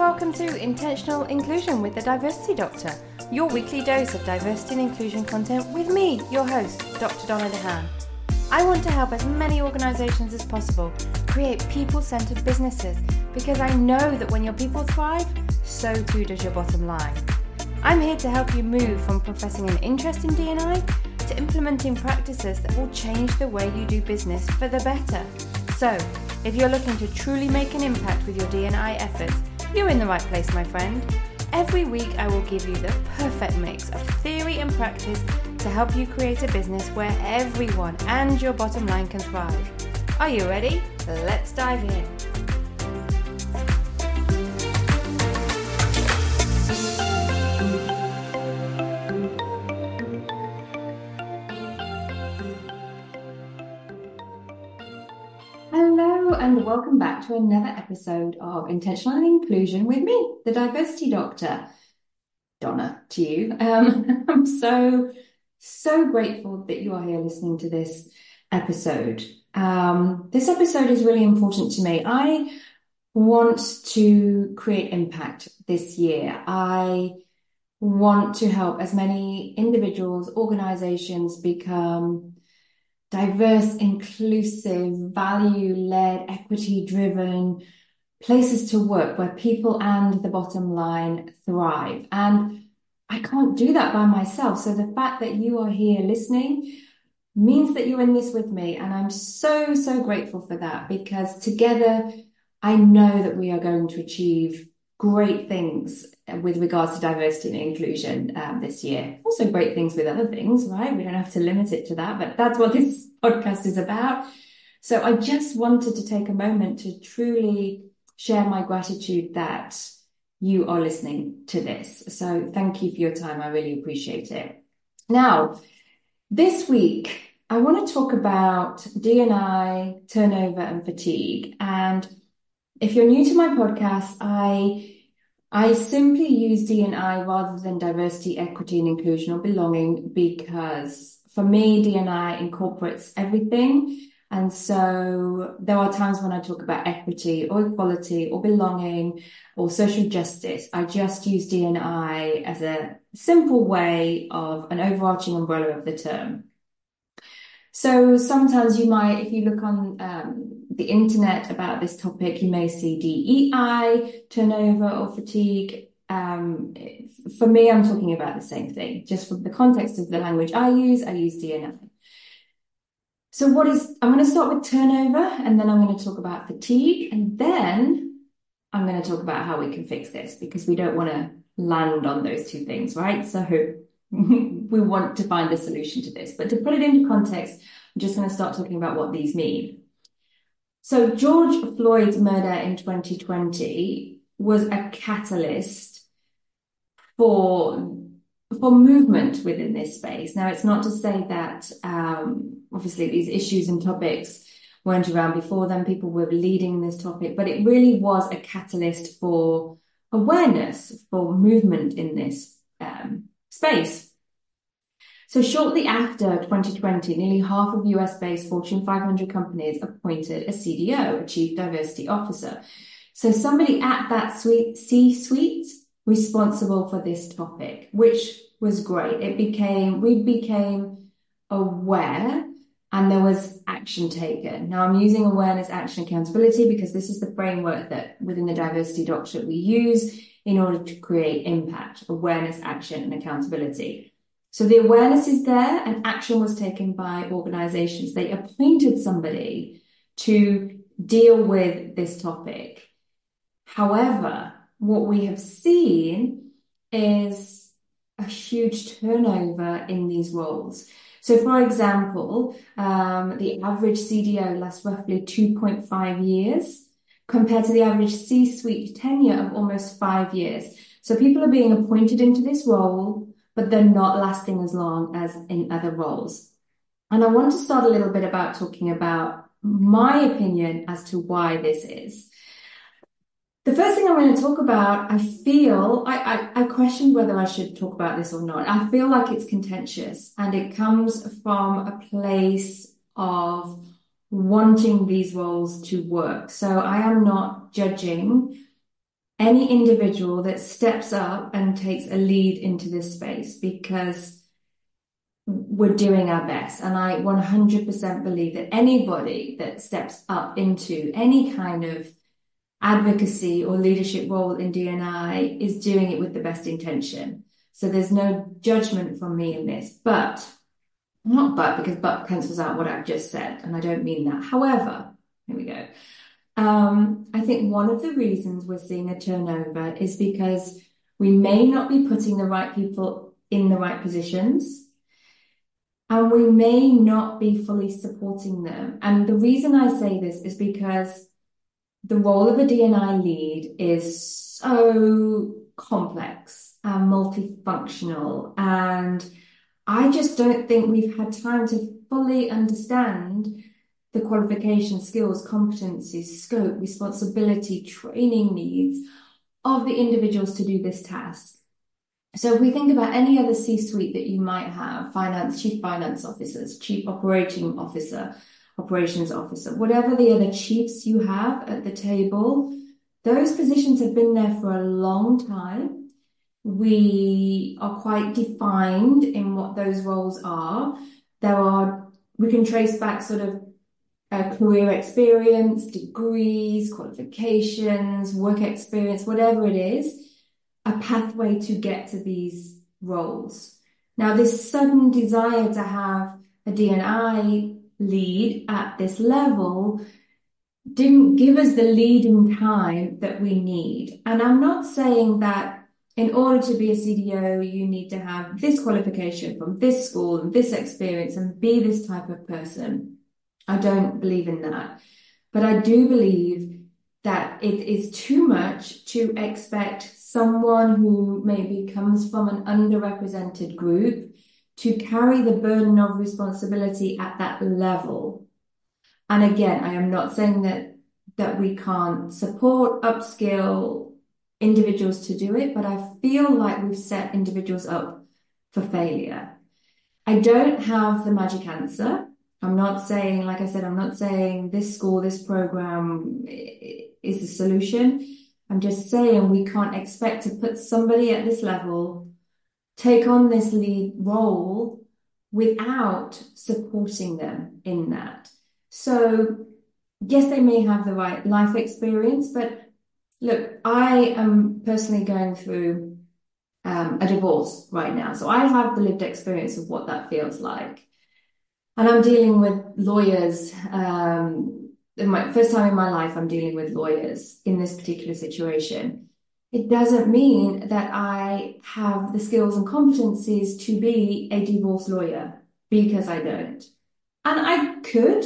welcome to Intentional Inclusion with the Diversity Doctor, your weekly dose of diversity and inclusion content with me, your host, Dr. Donna DeHaan. I want to help as many organisations as possible create people centred businesses because I know that when your people thrive, so too does your bottom line. I'm here to help you move from professing an interest in D&I to implementing practices that will change the way you do business for the better. So, if you're looking to truly make an impact with your D&I efforts, you're in the right place, my friend. Every week, I will give you the perfect mix of theory and practice to help you create a business where everyone and your bottom line can thrive. Are you ready? Let's dive in. And welcome back to another episode of Intentional Inclusion with me, the Diversity Doctor. Donna, to you. Um, I'm so, so grateful that you are here listening to this episode. Um, this episode is really important to me. I want to create impact this year. I want to help as many individuals, organizations become diverse, inclusive, value led, equity driven places to work where people and the bottom line thrive. And I can't do that by myself. So the fact that you are here listening means that you're in this with me. And I'm so, so grateful for that because together I know that we are going to achieve great things with regards to diversity and inclusion um, this year. Also, great things with other things, right? We don't have to limit it to that, but that's what this podcast is about. So, I just wanted to take a moment to truly share my gratitude that you are listening to this. So, thank you for your time. I really appreciate it. Now, this week, I want to talk about D&I, turnover, and fatigue. And if you're new to my podcast, I I simply use D&I rather than diversity, equity, and inclusion or belonging because for me, D&I incorporates everything. And so there are times when I talk about equity or equality or belonging or social justice. I just use D&I as a simple way of an overarching umbrella of the term. So sometimes you might, if you look on um, the internet about this topic, you may see DEI, turnover or fatigue. Um, for me, I'm talking about the same thing. Just from the context of the language I use, I use D&I. So what is, I'm going to start with turnover and then I'm going to talk about fatigue and then I'm going to talk about how we can fix this because we don't want to land on those two things, right? So we want to find a solution to this. But to put it into context, I'm just going to start talking about what these mean. So George Floyd's murder in 2020 was a catalyst for for movement within this space. Now, it's not to say that um, obviously these issues and topics weren't around before then. People were leading this topic, but it really was a catalyst for awareness, for movement in this um, space. So shortly after 2020, nearly half of US-based Fortune 500 companies appointed a CDO, a Chief Diversity Officer. So somebody at that C-suite responsible for this topic, which was great. It became, we became aware and there was action taken. Now I'm using awareness, action, accountability because this is the framework that within the diversity doctorate we use in order to create impact, awareness, action, and accountability. So the awareness is there and action was taken by organizations. They appointed somebody to deal with this topic. However, what we have seen is a huge turnover in these roles. So, for example, um, the average CDO lasts roughly 2.5 years compared to the average C-suite tenure of almost five years. So people are being appointed into this role, but they're not lasting as long as in other roles. And I want to start a little bit about talking about my opinion as to why this is. The first thing I'm going to talk about, I feel, I, I, I questioned whether I should talk about this or not. I feel like it's contentious and it comes from a place of wanting these roles to work. So I am not judging any individual that steps up and takes a lead into this space because we're doing our best. And I 100% believe that anybody that steps up into any kind of advocacy or leadership role in DNI is doing it with the best intention. So there's no judgment from me in this, but not but because but cancels out what I've just said, and I don't mean that. However, here we go. Um, I think one of the reasons we're seeing a turnover is because we may not be putting the right people in the right positions and we may not be fully supporting them. And the reason I say this is because the role of a DNI lead is so complex and multifunctional. And I just don't think we've had time to fully understand the qualification, skills, competencies, scope, responsibility, training needs of the individuals to do this task. So if we think about any other C-suite that you might have, finance, chief finance officers, chief operating officer, operations officer, whatever the other chiefs you have at the table, those positions have been there for a long time. We are quite defined in what those roles are. There are, we can trace back sort of career experience, degrees, qualifications, work experience, whatever it is, a pathway to get to these roles. Now, this sudden desire to have a DNI lead at this level didn't give us the leading time that we need. And I'm not saying that in order to be a CDO, you need to have this qualification from this school and this experience and be this type of person. I don't believe in that. But I do believe that it is too much to expect someone who maybe comes from an underrepresented group to carry the burden of responsibility at that level. And again, I am not saying that that we can't support, upskill individuals to do it, but I feel like we've set individuals up for failure. I don't have the magic answer. I'm not saying, like I said, I'm not saying this school, this program is the solution. I'm just saying we can't expect to put somebody at this level take on this lead role without supporting them in that. So, yes, they may have the right life experience, but look, I am personally going through um, a divorce right now. So, I have the lived experience of what that feels like. And I'm dealing with lawyers. Um, my first time in my life, I'm dealing with lawyers in this particular situation it doesn't mean that I have the skills and competencies to be a divorce lawyer because I don't. And I could,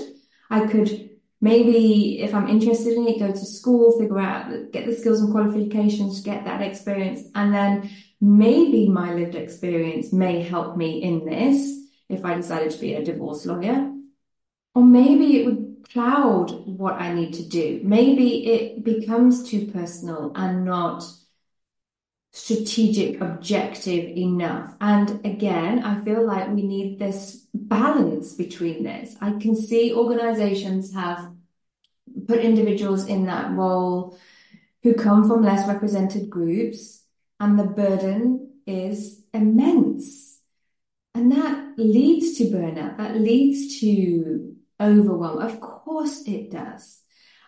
I could maybe if I'm interested in it, go to school, figure out, get the skills and qualifications, get that experience. And then maybe my lived experience may help me in this if I decided to be a divorce lawyer. Or maybe it would cloud what I need to do. Maybe it becomes too personal and not strategic objective enough. And again, I feel like we need this balance between this. I can see organizations have put individuals in that role who come from less represented groups and the burden is immense. And that leads to burnout. That leads to overwhelm. Of course it does.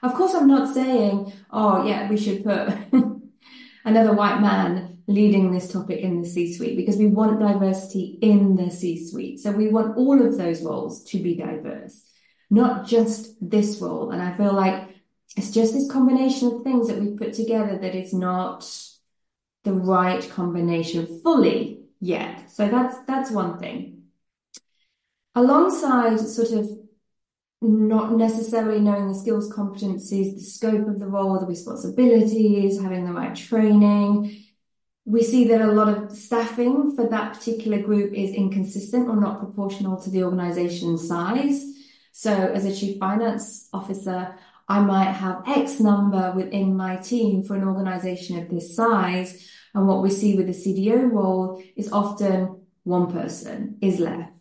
Of course, I'm not saying, oh, yeah, we should put another white man leading this topic in the C suite because we want diversity in the C suite. So we want all of those roles to be diverse, not just this role. And I feel like it's just this combination of things that we've put together that is not the right combination fully yet. So that's, that's one thing. Alongside sort of not necessarily knowing the skills, competencies, the scope of the role, the responsibilities, having the right training. We see that a lot of staffing for that particular group is inconsistent or not proportional to the organization size. So as a chief finance officer, I might have X number within my team for an organization of this size. And what we see with the CDO role is often one person is left.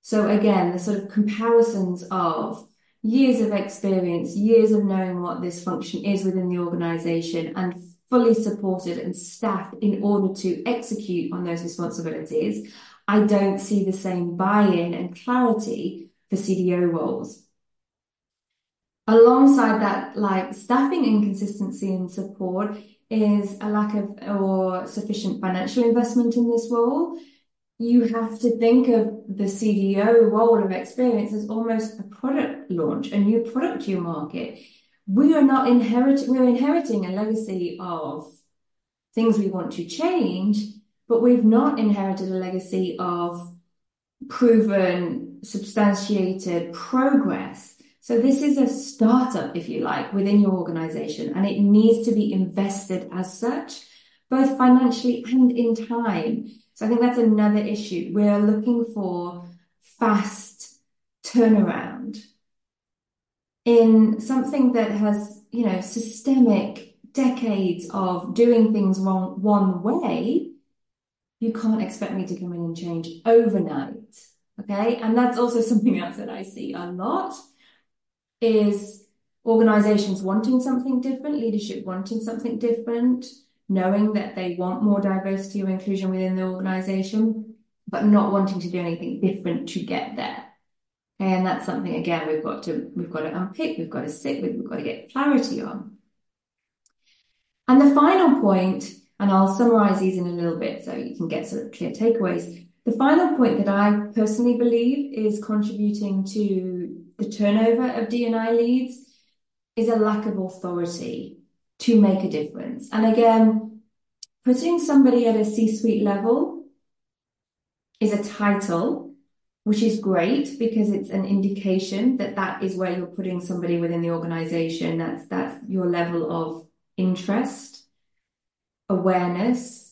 So again, the sort of comparisons of years of experience, years of knowing what this function is within the organization and fully supported and staffed in order to execute on those responsibilities, I don't see the same buy-in and clarity for CDO roles. Alongside that, like staffing inconsistency and support is a lack of or sufficient financial investment in this role. You have to think of the CDO role of experience as almost a product launch, a new product to your market. We are not inheriting, we're inheriting a legacy of things we want to change, but we've not inherited a legacy of proven, substantiated progress. So this is a startup, if you like, within your organization, and it needs to be invested as such, both financially and in time. So I think that's another issue. We're looking for fast turnaround in something that has, you know, systemic decades of doing things wrong one way. You can't expect me to come in and change overnight. Okay. And that's also something else that I see a lot is organizations wanting something different, leadership wanting something different, knowing that they want more diversity or inclusion within the organization, but not wanting to do anything different to get there. And that's something again we've got to we've got to unpick, we've got to sit with, we've got to get clarity on. And the final point, and I'll summarize these in a little bit so you can get sort of clear takeaways. The final point that I personally believe is contributing to the turnover of D&I leads is a lack of authority to make a difference. And again, putting somebody at a C-suite level is a title, which is great because it's an indication that that is where you're putting somebody within the organization. That's that's your level of interest, awareness,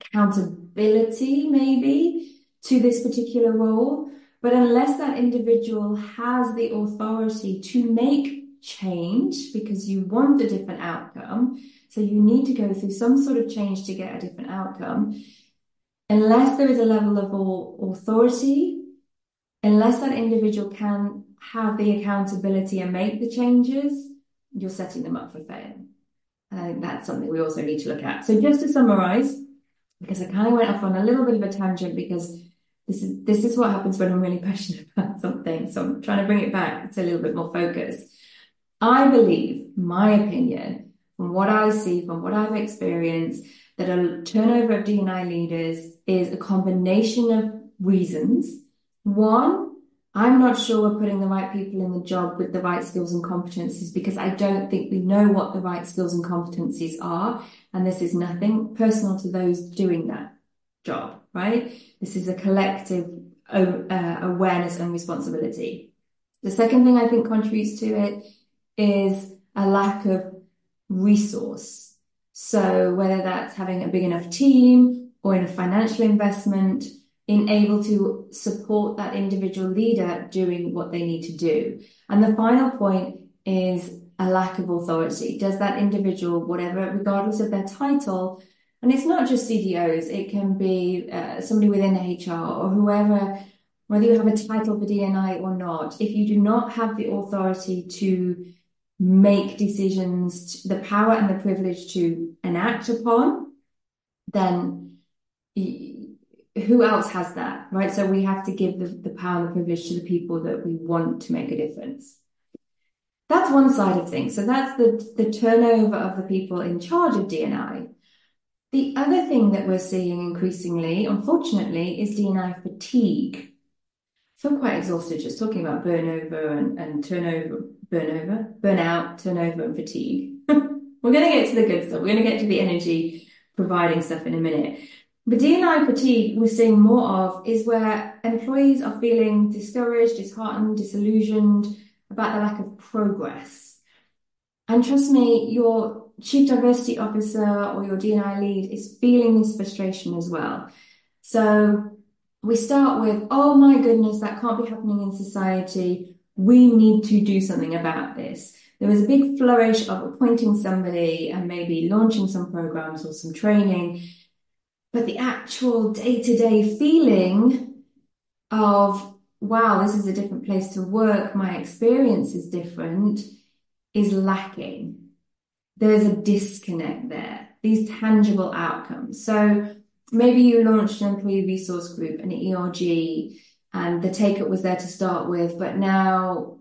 accountability, maybe to this particular role. But unless that individual has the authority to make change because you want a different outcome, so you need to go through some sort of change to get a different outcome. Unless there is a level of authority, unless that individual can have the accountability and make the changes, you're setting them up for failure. And I think that's something we also need to look at. So just to summarize, because I kind of went off on a little bit of a tangent because this is this is what happens when I'm really passionate about something. So I'm trying to bring it back to a little bit more focus. I believe, my opinion, from what I see, from what I've experienced, that a turnover of D&I leaders is a combination of reasons. One, I'm not sure we're putting the right people in the job with the right skills and competencies because I don't think we know what the right skills and competencies are. And this is nothing personal to those doing that job, right? This is a collective uh, awareness and responsibility. The second thing I think contributes to it is a lack of resource. So whether that's having a big enough team or in a financial investment, in able to support that individual leader doing what they need to do. And the final point is a lack of authority. Does that individual, whatever, regardless of their title, and it's not just CDOs, it can be uh, somebody within HR or whoever, whether you have a title for D&I or not, if you do not have the authority to make decisions, the power and the privilege to enact upon, then who else has that, right? So we have to give the, the power and the privilege to the people that we want to make a difference. That's one side of things. So that's the, the turnover of the people in charge of D&I. The other thing that we're seeing increasingly, unfortunately, is D&I fatigue. I feel quite exhausted just talking about burnover and, and turnover, burnover, burnout, turnover, and fatigue. we're going to get to the good stuff. We're going to get to the energy providing stuff in a minute. But D&I fatigue we're seeing more of is where employees are feeling discouraged, disheartened, disillusioned about the lack of progress. And trust me, your chief diversity officer or your D&I lead is feeling this frustration as well. So we start with, oh my goodness, that can't be happening in society. We need to do something about this. There was a big flourish of appointing somebody and maybe launching some programs or some training. But the actual day to day feeling of, wow, this is a different place to work, my experience is different, is lacking there's a disconnect there, these tangible outcomes. So maybe you launched an employee resource group, an ERG, and the take up was there to start with, but now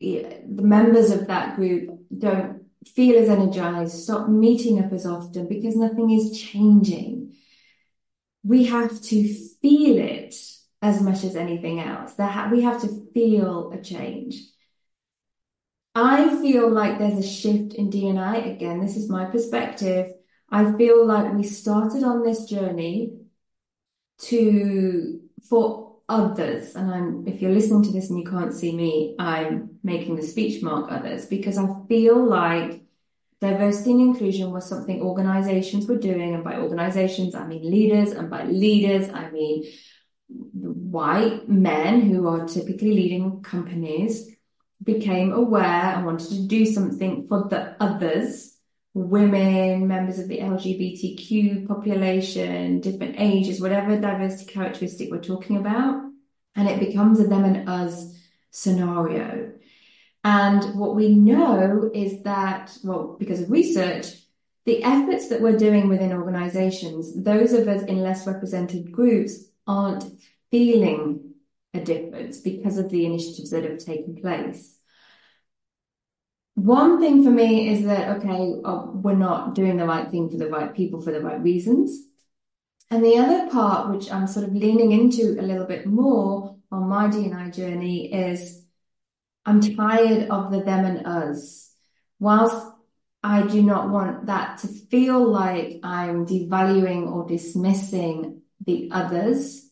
the members of that group don't feel as energized, stop meeting up as often because nothing is changing. We have to feel it as much as anything else. That we have to feel a change. I feel like there's a shift in D&I. Again, this is my perspective. I feel like we started on this journey to for others, and I'm if you're listening to this and you can't see me, I'm making the speech mark others because I feel like diversity and inclusion was something organizations were doing, and by organizations I mean leaders, and by leaders I mean white men who are typically leading companies became aware and wanted to do something for the others, women, members of the LGBTQ population, different ages, whatever diversity characteristic we're talking about. And it becomes a them and us scenario. And what we know is that, well, because of research, the efforts that we're doing within organizations, those of us in less represented groups aren't feeling a difference because of the initiatives that have taken place. One thing for me is that, okay, uh, we're not doing the right thing for the right people for the right reasons. And the other part, which I'm sort of leaning into a little bit more on my D&I journey, is I'm tired of the them and us. Whilst I do not want that to feel like I'm devaluing or dismissing the others,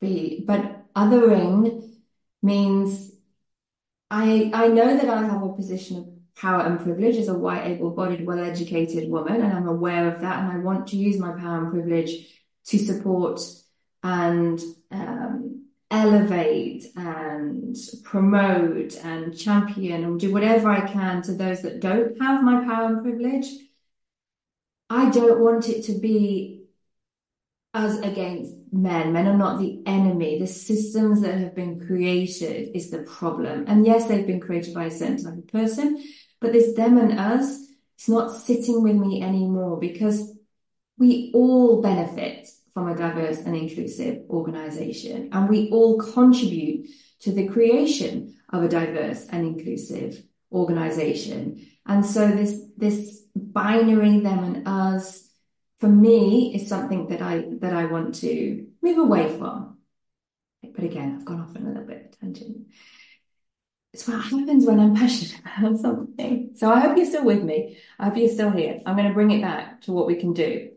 but othering means I I know that I have a position of power and privilege as a white, able-bodied, well-educated woman, and I'm aware of that, and I want to use my power and privilege to support and um, elevate and promote and champion and do whatever I can to those that don't have my power and privilege. I don't want it to be us against men. Men are not the enemy. The systems that have been created is the problem. And yes, they've been created by a certain type of person, but this them and us, it's not sitting with me anymore because we all benefit from a diverse and inclusive organization and we all contribute to the creation of a diverse and inclusive organization. And so this, this binary them and us, for me is something that I that I want to move away from. But again, I've gone off on a little bit of tangent. It's what happens when I'm passionate about something. So I hope you're still with me. I hope you're still here. I'm going to bring it back to what we can do.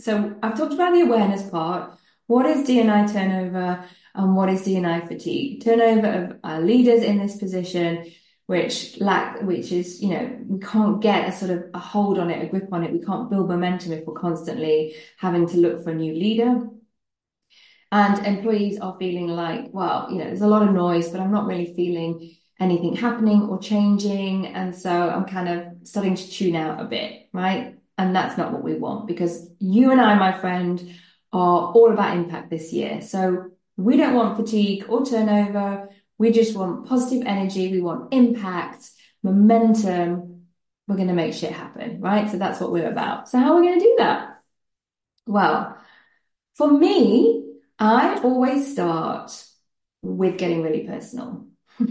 So I've talked about the awareness part. What is D&I turnover and what is D&I fatigue? Turnover of uh, leaders in this position which lack, which is, you know, we can't get a sort of a hold on it, a grip on it. We can't build momentum if we're constantly having to look for a new leader. And employees are feeling like, well, you know, there's a lot of noise, but I'm not really feeling anything happening or changing. And so I'm kind of starting to tune out a bit, right? And that's not what we want because you and I, my friend, are all about impact this year. So we don't want fatigue or turnover. We just want positive energy. We want impact, momentum. We're going to make shit happen, right? So that's what we're about. So how are we going to do that? Well, for me, I always start with getting really personal.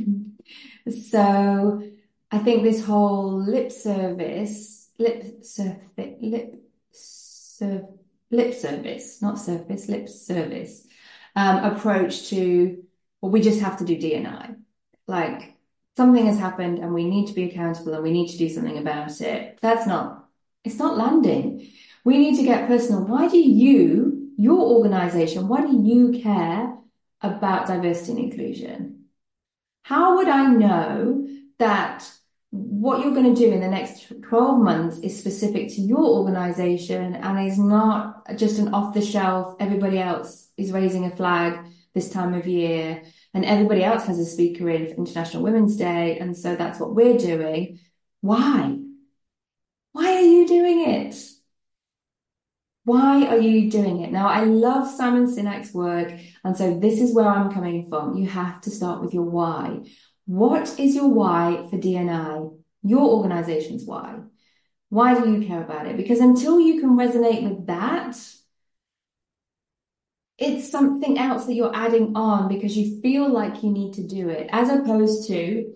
so I think this whole lip service, lip surface, lip, sur- lip service, not surface, lip service um, approach to well, we just have to do D&I. Like something has happened and we need to be accountable and we need to do something about it. That's not, it's not landing. We need to get personal. Why do you, your organization, why do you care about diversity and inclusion? How would I know that what you're going to do in the next 12 months is specific to your organization and is not just an off the shelf, everybody else is raising a flag this time of year and everybody else has a speaker in for International Women's Day. And so that's what we're doing. Why? Why are you doing it? Why are you doing it? Now, I love Simon Sinek's work. And so this is where I'm coming from. You have to start with your why. What is your why for D&I? Your organization's why. Why do you care about it? Because until you can resonate with that, it's something else that you're adding on because you feel like you need to do it, as opposed to,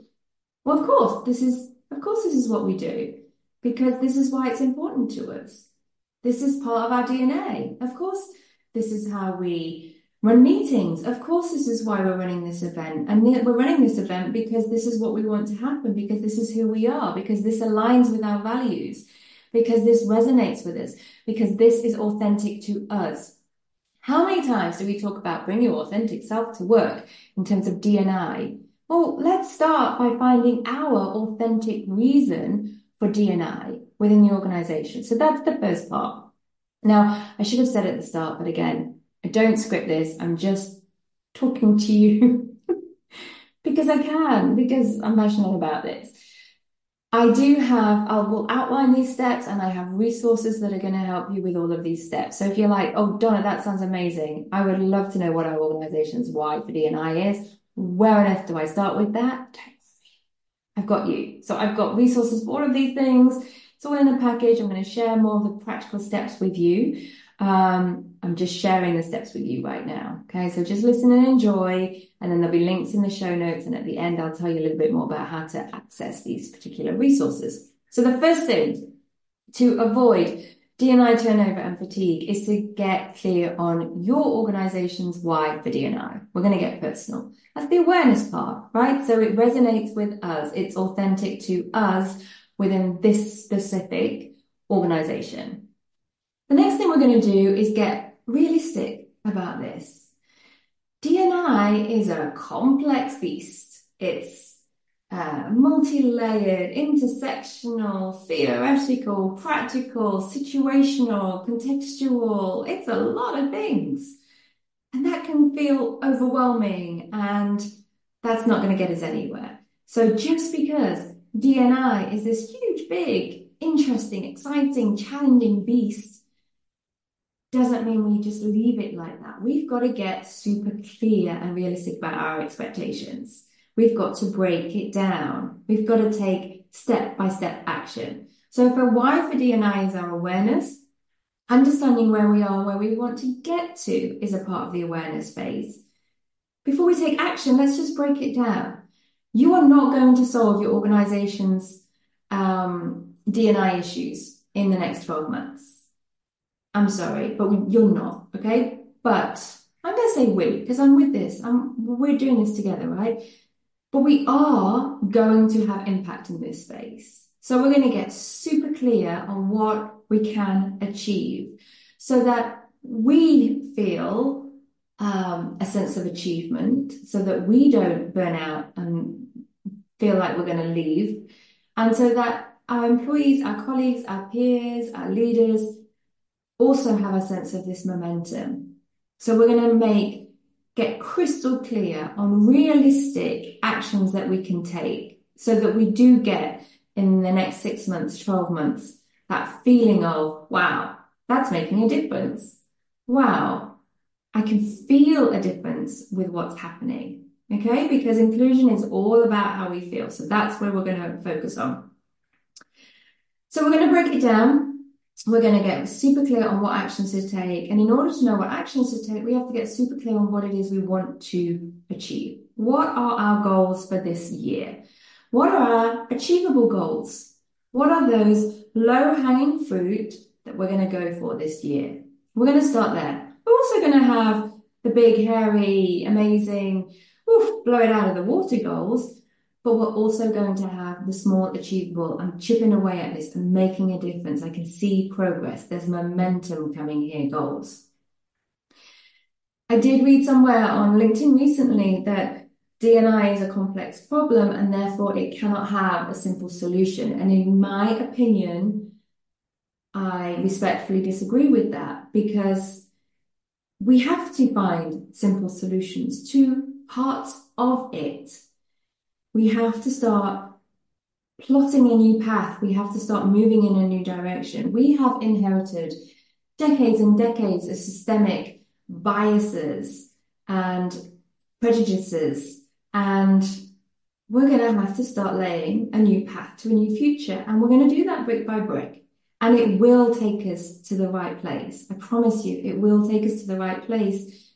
well, of course, this is, of course, this is what we do because this is why it's important to us. This is part of our DNA. Of course, this is how we run meetings. Of course, this is why we're running this event. And we're running this event because this is what we want to happen, because this is who we are, because this aligns with our values, because this resonates with us, because this is authentic to us. How many times do we talk about bring your authentic self to work in terms of DNI? Well, let's start by finding our authentic reason for DNI within the organization. So that's the first part. Now, I should have said at the start, but again, I don't script this. I'm just talking to you because I can, because I'm passionate about this. I do have, I will outline these steps and I have resources that are going to help you with all of these steps. So if you're like, oh, Donna, that sounds amazing. I would love to know what our organization's why for DNI is. Where on earth do I start with that? I've got you. So I've got resources for all of these things. It's all in a package. I'm going to share more of the practical steps with you. Um, I'm just sharing the steps with you right now. Okay, so just listen and enjoy, and then there'll be links in the show notes. And at the end, I'll tell you a little bit more about how to access these particular resources. So the first thing to avoid DNI turnover and fatigue is to get clear on your organization's why for DNI. We're going to get personal. That's the awareness part, right? So it resonates with us. It's authentic to us within this specific organization. The next thing we're going to do is get realistic about this. DNI is a complex beast. It's uh, multi-layered, intersectional, theoretical, practical, situational, contextual. It's a lot of things. And that can feel overwhelming and that's not going to get us anywhere. So just because DNI is this huge, big, interesting, exciting, challenging beast doesn't mean we just leave it like that. We've got to get super clear and realistic about our expectations. We've got to break it down. We've got to take step by step action. So for why for DNI is our awareness, understanding where we are, where we want to get to is a part of the awareness phase. Before we take action, let's just break it down. You are not going to solve your organization's um, DNI issues in the next 12 months. I'm sorry, but you're not, okay? But I'm going to say we, because I'm with this. I'm, we're doing this together, right? But we are going to have impact in this space. So we're going to get super clear on what we can achieve so that we feel um, a sense of achievement so that we don't burn out and feel like we're going to leave. And so that our employees, our colleagues, our peers, our leaders also have a sense of this momentum. So we're going to make, get crystal clear on realistic actions that we can take so that we do get in the next six months, 12 months, that feeling of, wow, that's making a difference. Wow, I can feel a difference with what's happening. Okay, because inclusion is all about how we feel. So that's where we're going to focus on. So we're going to break it down we're going to get super clear on what actions to take. And in order to know what actions to take, we have to get super clear on what it is we want to achieve. What are our goals for this year? What are our achievable goals? What are those low hanging fruit that we're going to go for this year? We're going to start there. We're also going to have the big, hairy, amazing, oof, blow it out of the water goals but we're also going to have the small achievable. I'm chipping away at this and making a difference. I can see progress. There's momentum coming here, goals. I did read somewhere on LinkedIn recently that DNI is a complex problem and therefore it cannot have a simple solution. And in my opinion, I respectfully disagree with that because we have to find simple solutions to parts of it we have to start plotting a new path. We have to start moving in a new direction. We have inherited decades and decades of systemic biases and prejudices and we're going to have to start laying a new path to a new future. And we're going to do that brick by brick. And it will take us to the right place. I promise you, it will take us to the right place.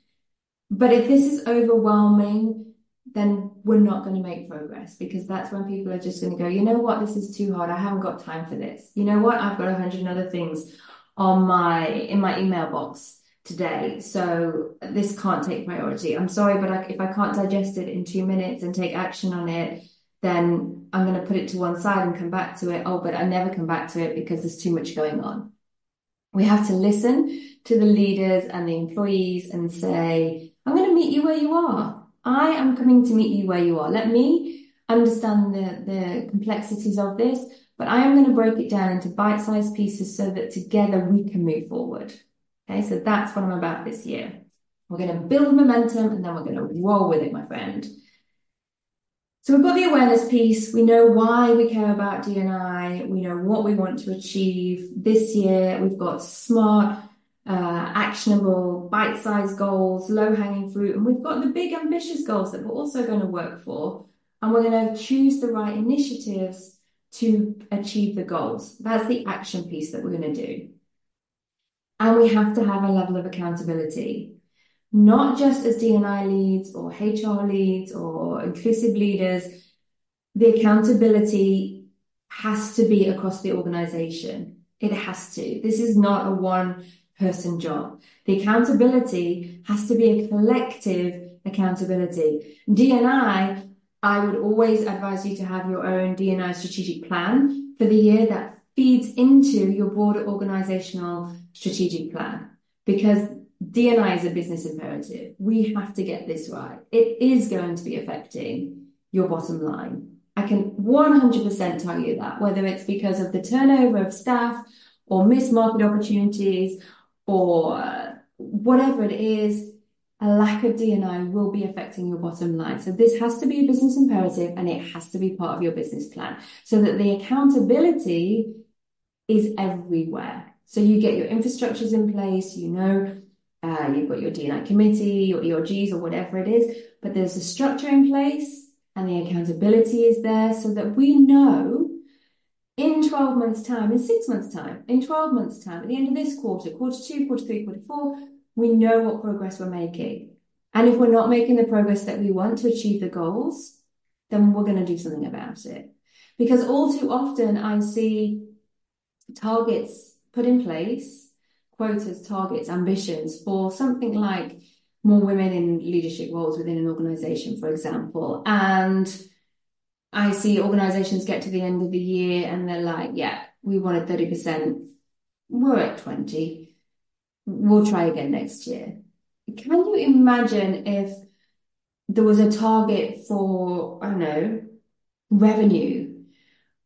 But if this is overwhelming, then we're not going to make progress because that's when people are just going to go, you know what, this is too hard. I haven't got time for this. You know what, I've got a hundred other things on my in my email box today. So this can't take priority. I'm sorry, but I, if I can't digest it in two minutes and take action on it, then I'm going to put it to one side and come back to it. Oh, but I never come back to it because there's too much going on. We have to listen to the leaders and the employees and say, I'm going to meet you where you are. I am coming to meet you where you are. Let me understand the, the complexities of this, but I am going to break it down into bite-sized pieces so that together we can move forward. Okay, so that's what I'm about this year. We're going to build momentum and then we're going to roll with it, my friend. So we've got the awareness piece. We know why we care about DNI. We know what we want to achieve this year. We've got smart, uh, actionable, bite-sized goals, low-hanging fruit, and we've got the big ambitious goals that we're also going to work for. And we're going to choose the right initiatives to achieve the goals. That's the action piece that we're going to do. And we have to have a level of accountability, not just as DNI leads or HR leads or inclusive leaders. The accountability has to be across the organization. It has to. This is not a one person job. The accountability has to be a collective accountability. DNI, I would always advise you to have your own DNI strategic plan for the year that feeds into your broader organizational strategic plan because DNI is a business imperative. We have to get this right. It is going to be affecting your bottom line. I can 100% tell you that, whether it's because of the turnover of staff or missed market opportunities or whatever it is, a lack of DNI will be affecting your bottom line. So this has to be a business imperative and it has to be part of your business plan so that the accountability is everywhere. So you get your infrastructures in place, you know, uh, you've got your DNI committee, your ERGs or whatever it is, but there's a structure in place and the accountability is there so that we know in 12 months' time, in six months' time, in 12 months' time, at the end of this quarter, quarter two, quarter three, quarter four, we know what progress we're making. And if we're not making the progress that we want to achieve the goals, then we're going to do something about it. Because all too often I see targets put in place, quotas, targets, ambitions for something like more women in leadership roles within an organization, for example. And I see organizations get to the end of the year and they're like, yeah, we wanted 30%. We're at 20. We'll try again next year. Can you imagine if there was a target for, I don't know, revenue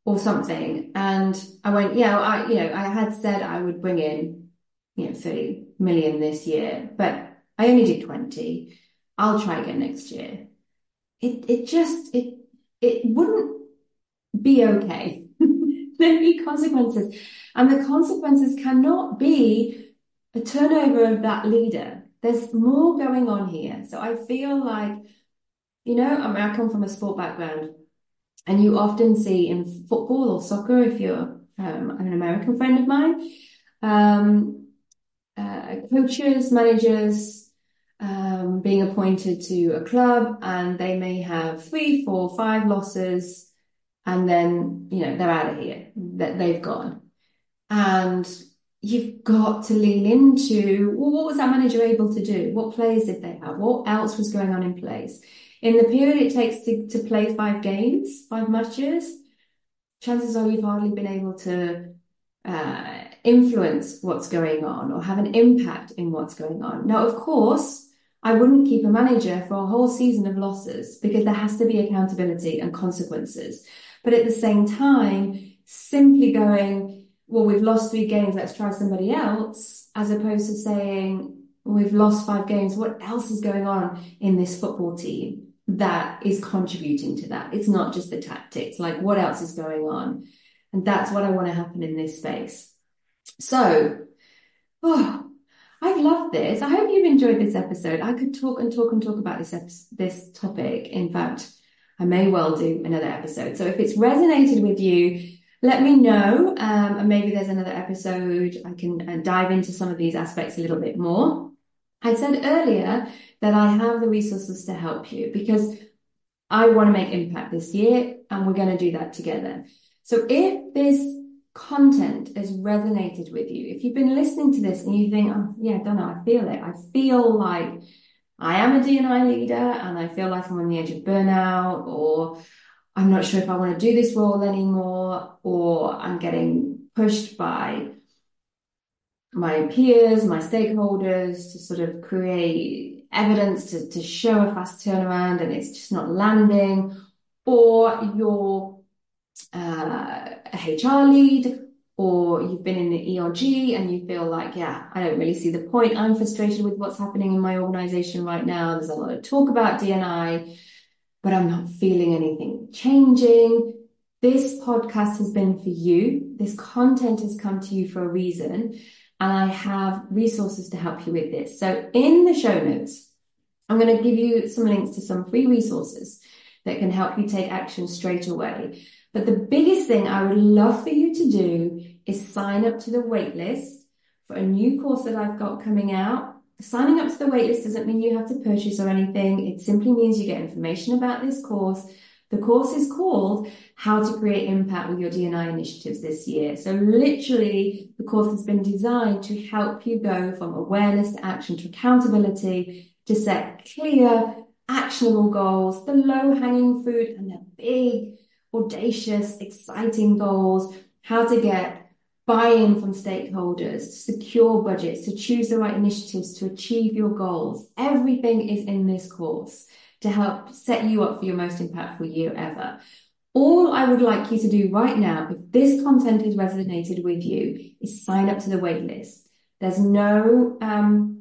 or something? And I went, yeah, I, you know, I had said I would bring in, you know, 30 million this year, but I only did 20. I'll try again next year. It, it just, it it wouldn't be okay. There'd be consequences. And the consequences cannot be a turnover of that leader. There's more going on here. So I feel like, you know, I mean, I come from a sport background, and you often see in football or soccer, if you're um, an American friend of mine, um, uh, coaches, managers, um, being appointed to a club and they may have three, four, five losses and then, you know, they're out of here, that they've gone. And you've got to lean into, well, what was that manager able to do? What players did they have? What else was going on in place? In the period it takes to, to play five games, five matches, chances are you've hardly been able to uh, influence what's going on or have an impact in what's going on. Now, of course, I wouldn't keep a manager for a whole season of losses because there has to be accountability and consequences. But at the same time, simply going, well, we've lost three games, let's try somebody else, as opposed to saying, we've lost five games, what else is going on in this football team that is contributing to that? It's not just the tactics, like what else is going on? And that's what I want to happen in this space. So, oh, I've loved this. I hope you've enjoyed this episode. I could talk and talk and talk about this this topic. In fact, I may well do another episode. So if it's resonated with you, let me know. Um, and maybe there's another episode I can uh, dive into some of these aspects a little bit more. I said earlier that I have the resources to help you because I want to make impact this year and we're going to do that together. So if this content has resonated with you, if you've been listening to this and you think, oh, yeah, know, I feel it. I feel like I am a D&I leader and I feel like I'm on the edge of burnout or I'm not sure if I want to do this role anymore or I'm getting pushed by my peers, my stakeholders to sort of create evidence to, to show a fast turnaround and it's just not landing, or you're uh, a HR lead, or you've been in the ERG and you feel like, yeah, I don't really see the point. I'm frustrated with what's happening in my organization right now. There's a lot of talk about D&I, but I'm not feeling anything changing. This podcast has been for you. This content has come to you for a reason and I have resources to help you with this. So in the show notes, I'm going to give you some links to some free resources that can help you take action straight away. But the biggest thing I would love for you to do is sign up to the waitlist for a new course that I've got coming out. Signing up to the waitlist doesn't mean you have to purchase or anything. It simply means you get information about this course the course is called How to Create Impact with Your D&I Initiatives this year. So literally, the course has been designed to help you go from awareness to action to accountability, to set clear, actionable goals, the low-hanging fruit and the big, audacious, exciting goals, how to get buy-in from stakeholders, secure budgets, to choose the right initiatives to achieve your goals. Everything is in this course to help set you up for your most impactful year ever. All I would like you to do right now, if this content has resonated with you, is sign up to the waitlist. There's no, um,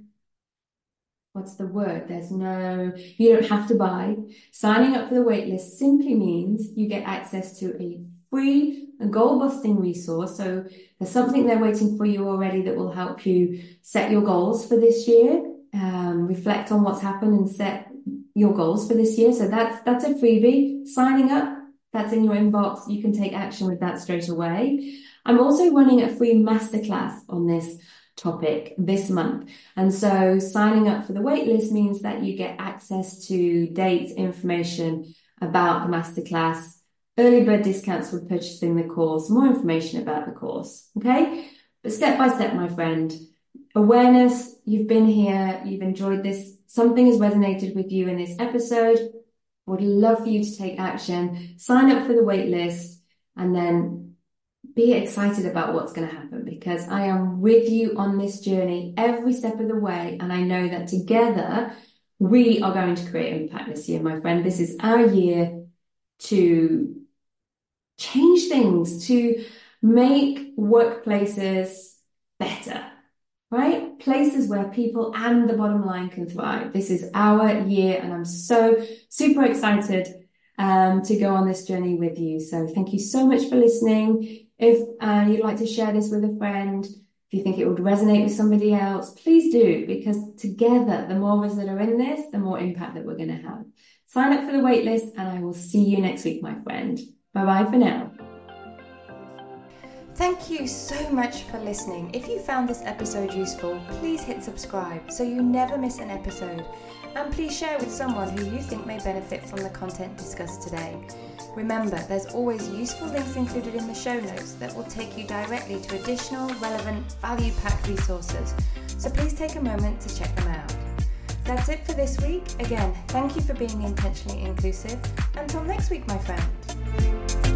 what's the word? There's no, you don't have to buy. Signing up for the waitlist simply means you get access to a free and goal busting resource. So there's something there waiting for you already that will help you set your goals for this year, um, reflect on what's happened and set your goals for this year. So that's that's a freebie. Signing up, that's in your inbox. You can take action with that straight away. I'm also running a free masterclass on this topic this month. And so signing up for the waitlist means that you get access to dates, information about the masterclass, early bird discounts for purchasing the course, more information about the course. Okay. But step by step, my friend, awareness, you've been here, you've enjoyed this something has resonated with you in this episode, would love for you to take action, sign up for the wait list, and then be excited about what's going to happen because I am with you on this journey every step of the way. And I know that together we are going to create impact this year, my friend. This is our year to change things, to make workplaces better right? Places where people and the bottom line can thrive. This is our year, and I'm so super excited um, to go on this journey with you. So thank you so much for listening. If uh, you'd like to share this with a friend, if you think it would resonate with somebody else, please do, because together, the more of us that are in this, the more impact that we're going to have. Sign up for the waitlist, and I will see you next week, my friend. Bye bye for now. Thank you so much for listening. If you found this episode useful, please hit subscribe so you never miss an episode. And please share with someone who you think may benefit from the content discussed today. Remember, there's always useful links included in the show notes that will take you directly to additional, relevant, value packed resources. So please take a moment to check them out. That's it for this week. Again, thank you for being intentionally inclusive. Until next week, my friend.